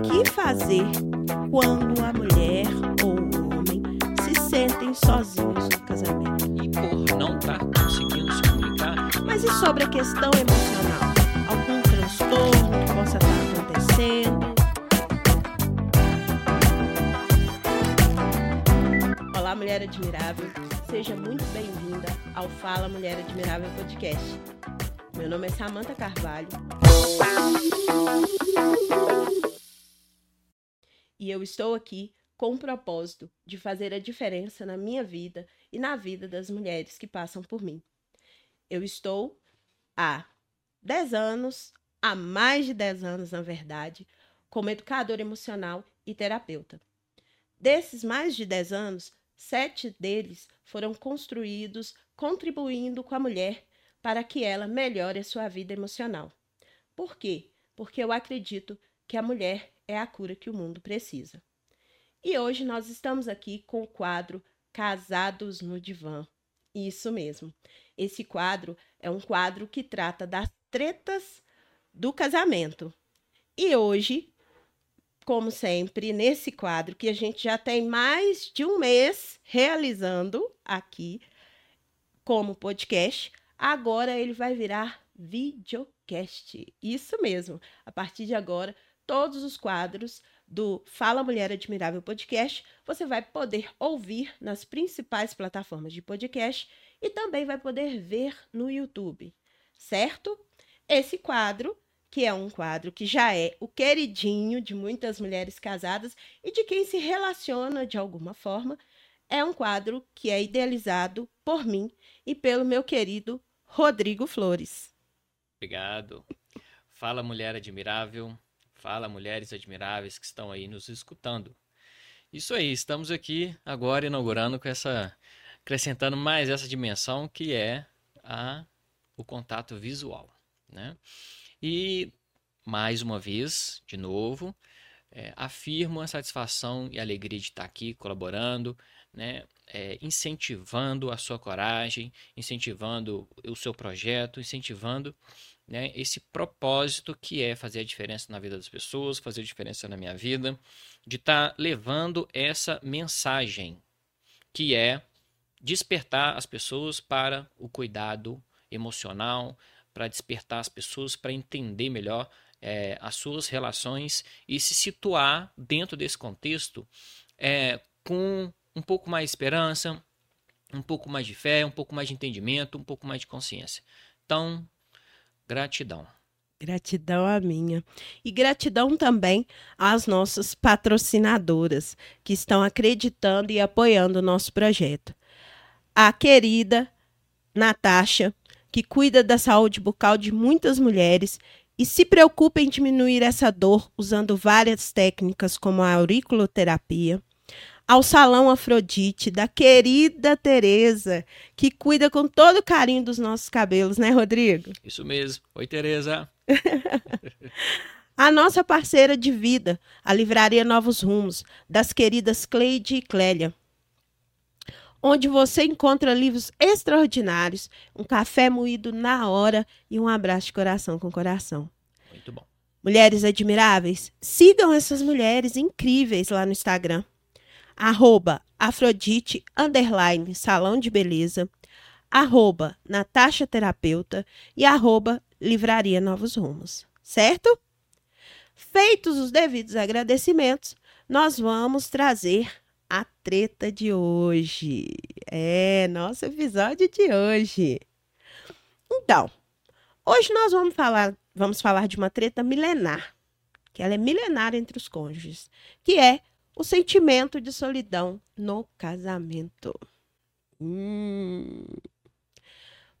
O que fazer quando a mulher ou o homem se sentem sozinhos no casamento? E por não estar conseguindo se comunicar, Mas e sobre a questão emocional? Algum transtorno que possa estar acontecendo? Olá, mulher admirável. Seja muito bem-vinda ao Fala Mulher Admirável Podcast. Meu nome é Samantha Carvalho. E eu estou aqui com o propósito de fazer a diferença na minha vida e na vida das mulheres que passam por mim. Eu estou há 10 anos, há mais de 10 anos, na verdade, como educadora emocional e terapeuta. Desses mais de 10 anos, sete deles foram construídos contribuindo com a mulher para que ela melhore a sua vida emocional. Por quê? Porque eu acredito que a mulher é a cura que o mundo precisa. E hoje nós estamos aqui com o quadro Casados no Divã. Isso mesmo. Esse quadro é um quadro que trata das tretas do casamento. E hoje, como sempre, nesse quadro que a gente já tem mais de um mês realizando aqui como podcast, agora ele vai virar videocast. Isso mesmo. A partir de agora, todos os quadros do Fala Mulher Admirável Podcast, você vai poder ouvir nas principais plataformas de podcast e também vai poder ver no YouTube, certo? Esse quadro, que é um quadro que já é o queridinho de muitas mulheres casadas e de quem se relaciona de alguma forma, é um quadro que é idealizado por mim e pelo meu querido Rodrigo Flores. obrigado. Fala, mulher admirável. Fala, mulheres admiráveis que estão aí nos escutando. Isso aí, estamos aqui agora inaugurando com essa. acrescentando mais essa dimensão que é a, o contato visual. Né? E, mais uma vez, de novo, é, afirmo a satisfação e alegria de estar aqui colaborando, né? É, incentivando a sua coragem, incentivando o seu projeto, incentivando né, esse propósito que é fazer a diferença na vida das pessoas, fazer a diferença na minha vida, de estar levando essa mensagem que é despertar as pessoas para o cuidado emocional, para despertar as pessoas para entender melhor é, as suas relações e se situar dentro desse contexto é, com um pouco mais de esperança, um pouco mais de fé, um pouco mais de entendimento, um pouco mais de consciência. Então, gratidão. Gratidão a minha. E gratidão também às nossas patrocinadoras que estão acreditando e apoiando o nosso projeto. A querida Natasha, que cuida da saúde bucal de muitas mulheres e se preocupa em diminuir essa dor usando várias técnicas como a auriculoterapia. Ao Salão Afrodite, da querida Tereza, que cuida com todo carinho dos nossos cabelos, né, Rodrigo? Isso mesmo. Oi, Tereza. A nossa parceira de vida, a Livraria Novos Rumos, das queridas Cleide e Clélia, onde você encontra livros extraordinários, um café moído na hora e um abraço de coração com coração. Muito bom. Mulheres admiráveis, sigam essas mulheres incríveis lá no Instagram. Arroba Afrodite, underline, salão de beleza, arroba Natasha Terapeuta e arroba Livraria Novos Rumos, certo? Feitos os devidos agradecimentos, nós vamos trazer a treta de hoje. É, nosso episódio de hoje. Então, hoje nós vamos falar, vamos falar de uma treta milenar, que ela é milenar entre os cônjuges, que é o sentimento de solidão no casamento. Hum.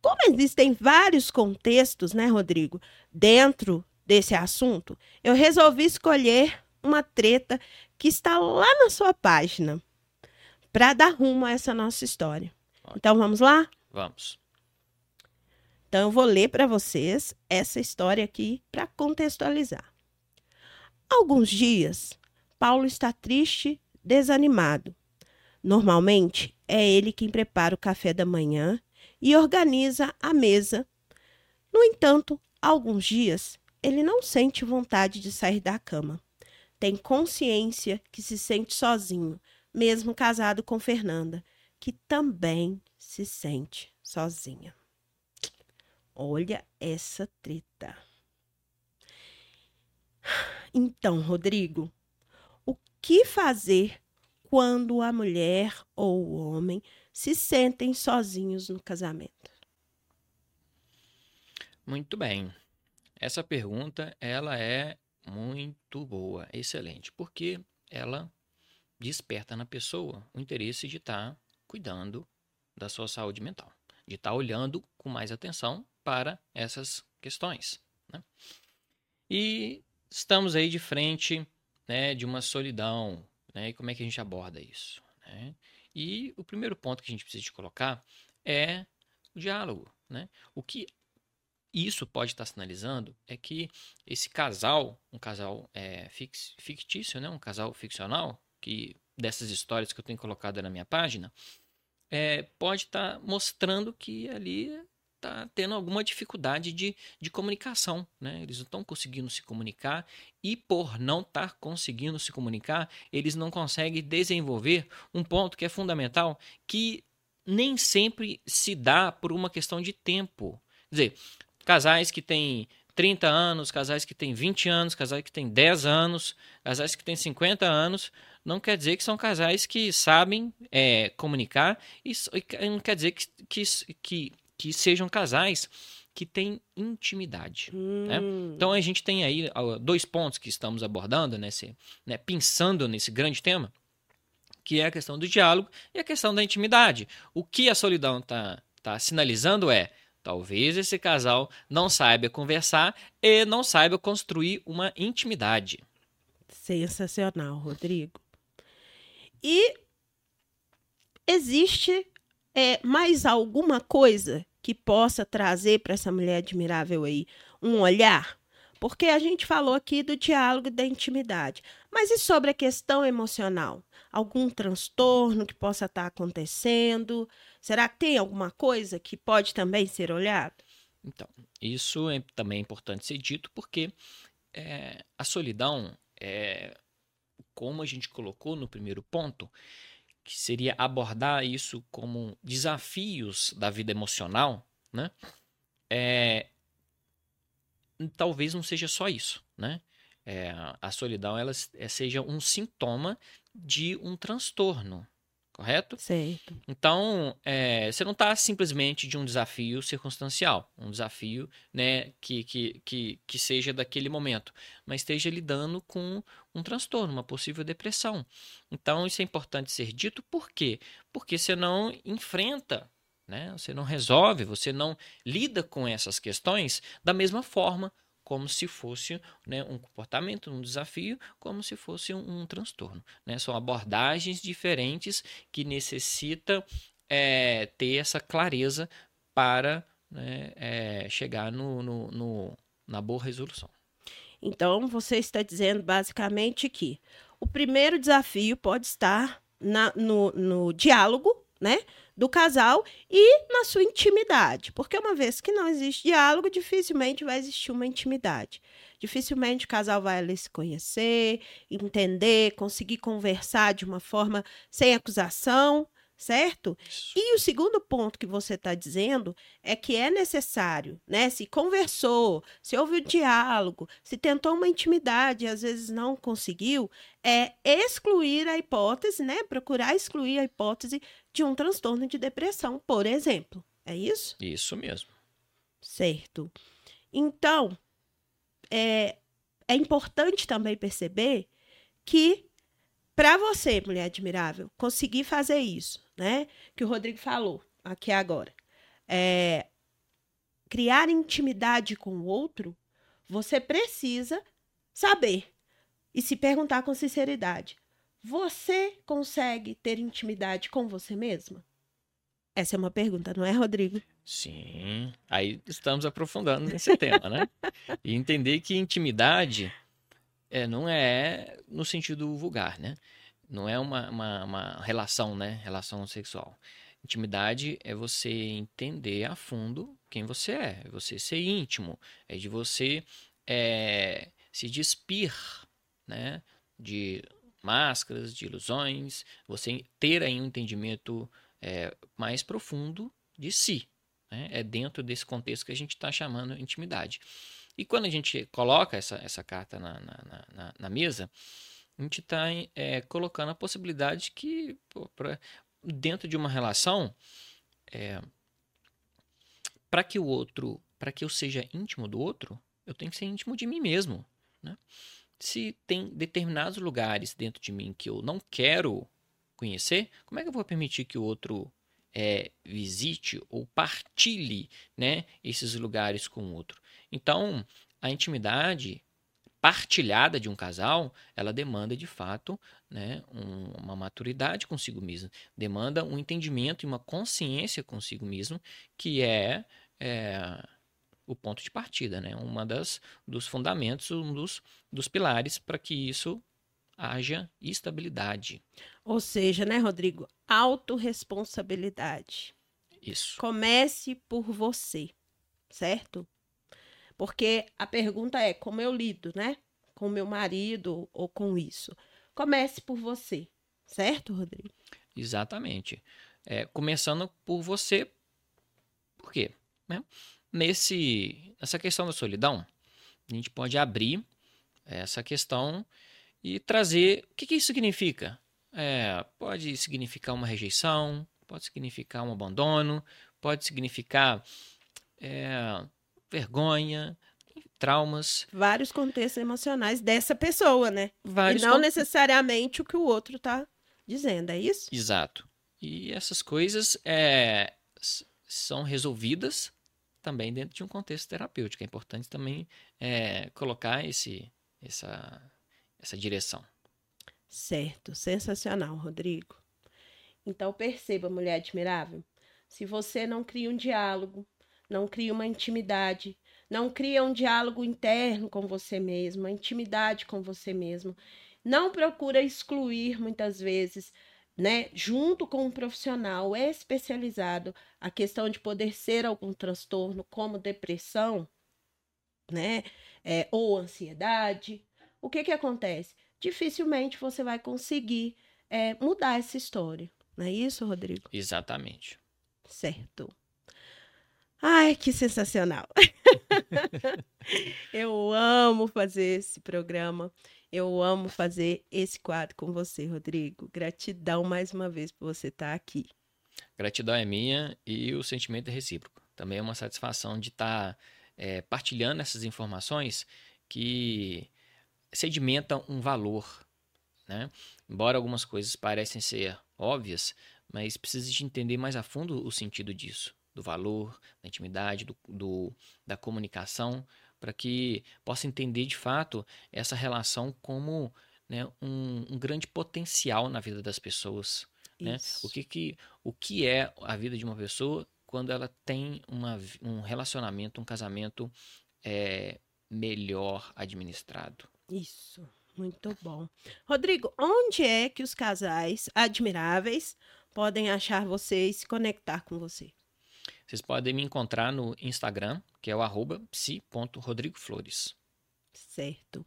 Como existem vários contextos, né, Rodrigo, dentro desse assunto, eu resolvi escolher uma treta que está lá na sua página para dar rumo a essa nossa história. Então vamos lá? Vamos. Então eu vou ler para vocês essa história aqui para contextualizar. Alguns dias, Paulo está triste, desanimado. Normalmente, é ele quem prepara o café da manhã e organiza a mesa. No entanto, alguns dias, ele não sente vontade de sair da cama. tem consciência que se sente sozinho, mesmo casado com Fernanda, que também se sente sozinha. Olha essa treta. Então, Rodrigo, que fazer quando a mulher ou o homem se sentem sozinhos no casamento? Muito bem. Essa pergunta, ela é muito boa, excelente, porque ela desperta na pessoa o interesse de estar tá cuidando da sua saúde mental, de estar tá olhando com mais atenção para essas questões. Né? E estamos aí de frente né, de uma solidão, né? E como é que a gente aborda isso? Né? E o primeiro ponto que a gente precisa de colocar é o diálogo. Né? O que isso pode estar sinalizando é que esse casal, um casal é, fix, fictício, né? um casal ficcional, que dessas histórias que eu tenho colocado na minha página, é, pode estar mostrando que ali está tendo alguma dificuldade de, de comunicação. Né? Eles não estão conseguindo se comunicar e, por não estar conseguindo se comunicar, eles não conseguem desenvolver um ponto que é fundamental, que nem sempre se dá por uma questão de tempo. Quer dizer, casais que têm 30 anos, casais que têm 20 anos, casais que têm 10 anos, casais que têm 50 anos, não quer dizer que são casais que sabem é, comunicar e, e não quer dizer que, que, que que sejam casais que têm intimidade. Né? Hum. Né? Então a gente tem aí dois pontos que estamos abordando, nesse, né, pensando nesse grande tema, que é a questão do diálogo e a questão da intimidade. O que a solidão está tá sinalizando é talvez esse casal não saiba conversar e não saiba construir uma intimidade. Sensacional, Rodrigo. E existe é, mais alguma coisa que possa trazer para essa mulher admirável aí um olhar? Porque a gente falou aqui do diálogo e da intimidade. Mas e sobre a questão emocional? Algum transtorno que possa estar tá acontecendo? Será que tem alguma coisa que pode também ser olhado? Então, isso é também importante ser dito porque é, a solidão, é, como a gente colocou no primeiro ponto, que seria abordar isso como desafios da vida emocional, né? É, talvez não seja só isso, né? É, a solidão ela é, seja um sintoma de um transtorno, correto? Certo. Então, é, você não está simplesmente de um desafio circunstancial, um desafio né, que, que, que, que seja daquele momento, mas esteja lidando com um transtorno, uma possível depressão. Então, isso é importante ser dito, por quê? Porque você não enfrenta né? Você não resolve, você não lida com essas questões da mesma forma como se fosse né, um comportamento, um desafio, como se fosse um, um transtorno. Né? São abordagens diferentes que necessitam é, ter essa clareza para né, é, chegar no, no, no, na boa resolução. Então, você está dizendo basicamente que o primeiro desafio pode estar na, no, no diálogo, né? Do casal e na sua intimidade. Porque uma vez que não existe diálogo, dificilmente vai existir uma intimidade. Dificilmente o casal vai ali se conhecer, entender, conseguir conversar de uma forma sem acusação, certo? E o segundo ponto que você está dizendo é que é necessário, né? Se conversou, se houve um diálogo, se tentou uma intimidade e às vezes não conseguiu, é excluir a hipótese, né? Procurar excluir a hipótese de um transtorno de depressão, por exemplo. É isso? Isso mesmo. Certo. Então, é, é importante também perceber que para você, mulher admirável, conseguir fazer isso, né? Que o Rodrigo falou aqui agora. É, criar intimidade com o outro, você precisa saber e se perguntar com sinceridade: você consegue ter intimidade com você mesma? Essa é uma pergunta, não é, Rodrigo? Sim. Aí estamos aprofundando nesse tema, né? E entender que intimidade é, não é no sentido vulgar, né? Não é uma, uma, uma relação, né? Relação sexual. Intimidade é você entender a fundo quem você é, é você ser íntimo, é de você é, se despir, né? de máscaras, de ilusões, você ter aí um entendimento é, mais profundo de si. Né? É dentro desse contexto que a gente está chamando intimidade. E quando a gente coloca essa, essa carta na, na, na, na mesa, a gente está é, colocando a possibilidade que, pô, pra, dentro de uma relação, é, para que o outro, para que eu seja íntimo do outro, eu tenho que ser íntimo de mim mesmo. Né? Se tem determinados lugares dentro de mim que eu não quero conhecer, como é que eu vou permitir que o outro é, visite ou partilhe né, esses lugares com o outro? Então, a intimidade partilhada de um casal, ela demanda de fato né, um, uma maturidade consigo mesmo, demanda um entendimento e uma consciência consigo mesmo, que é, é o ponto de partida, né? Uma das dos fundamentos, um dos, dos pilares para que isso haja estabilidade. Ou seja, né, Rodrigo, autorresponsabilidade. Isso. Comece por você, certo? Porque a pergunta é como eu lido, né? Com meu marido ou com isso. Comece por você, certo, Rodrigo? Exatamente. É, começando por você, por quê? Né? Nesse, nessa questão da solidão, a gente pode abrir essa questão e trazer o que, que isso significa. É, pode significar uma rejeição, pode significar um abandono, pode significar é, vergonha, traumas. Vários contextos emocionais dessa pessoa, né? Vários e não necessariamente o que o outro está dizendo, é isso? Exato. E essas coisas é, são resolvidas também dentro de um contexto terapêutico. É importante também é, colocar esse, essa, essa direção. Certo, sensacional, Rodrigo. Então perceba, mulher admirável, se você não cria um diálogo, não cria uma intimidade, não cria um diálogo interno com você mesmo, intimidade com você mesmo, não procura excluir muitas vezes, né, junto com um profissional especializado, a questão de poder ser algum transtorno como depressão, né, é, ou ansiedade, o que que acontece? Dificilmente você vai conseguir é, mudar essa história. Não é isso, Rodrigo? Exatamente. Certo. Ai, que sensacional! eu amo fazer esse programa. Eu amo fazer esse quadro com você, Rodrigo. Gratidão mais uma vez por você estar aqui. Gratidão é minha e o sentimento é recíproco. Também é uma satisfação de estar é, partilhando essas informações que sedimentam um valor. Né? Embora algumas coisas parecem ser óbvias, mas precisa de entender mais a fundo o sentido disso do valor, da intimidade, do, do da comunicação, para que possa entender de fato essa relação como né, um, um, grande potencial na vida das pessoas. Né? O, que, que, o que é a vida de uma pessoa quando ela tem uma, um relacionamento, um casamento é, melhor administrado. Isso, muito bom. Rodrigo, onde é que os casais admiráveis podem achar você e se conectar com você? Vocês podem me encontrar no Instagram, que é o arroba psi.rodrigoflores. Certo.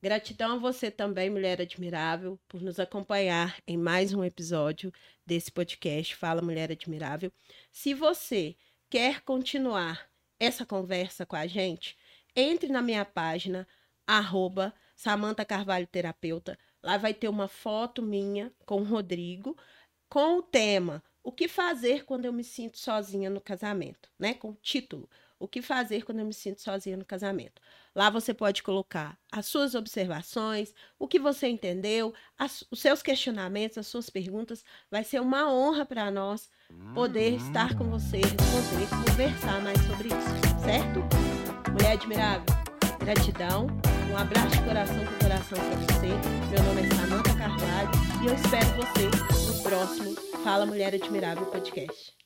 Gratidão a você também, mulher admirável, por nos acompanhar em mais um episódio desse podcast Fala Mulher Admirável. Se você quer continuar essa conversa com a gente, entre na minha página, arroba Samanta Carvalho Terapeuta. Lá vai ter uma foto minha com o Rodrigo, com o tema o que fazer quando eu me sinto sozinha no casamento, né? Com o título. O que fazer quando eu me sinto sozinha no casamento? Lá você pode colocar as suas observações, o que você entendeu, as, os seus questionamentos, as suas perguntas. Vai ser uma honra para nós poder estar com você, responder, conversar mais sobre isso, certo? Mulher admirável, gratidão. Um abraço de coração com coração para você. Meu nome é Samanta Carvalho e eu espero você no próximo Fala Mulher Admirável podcast.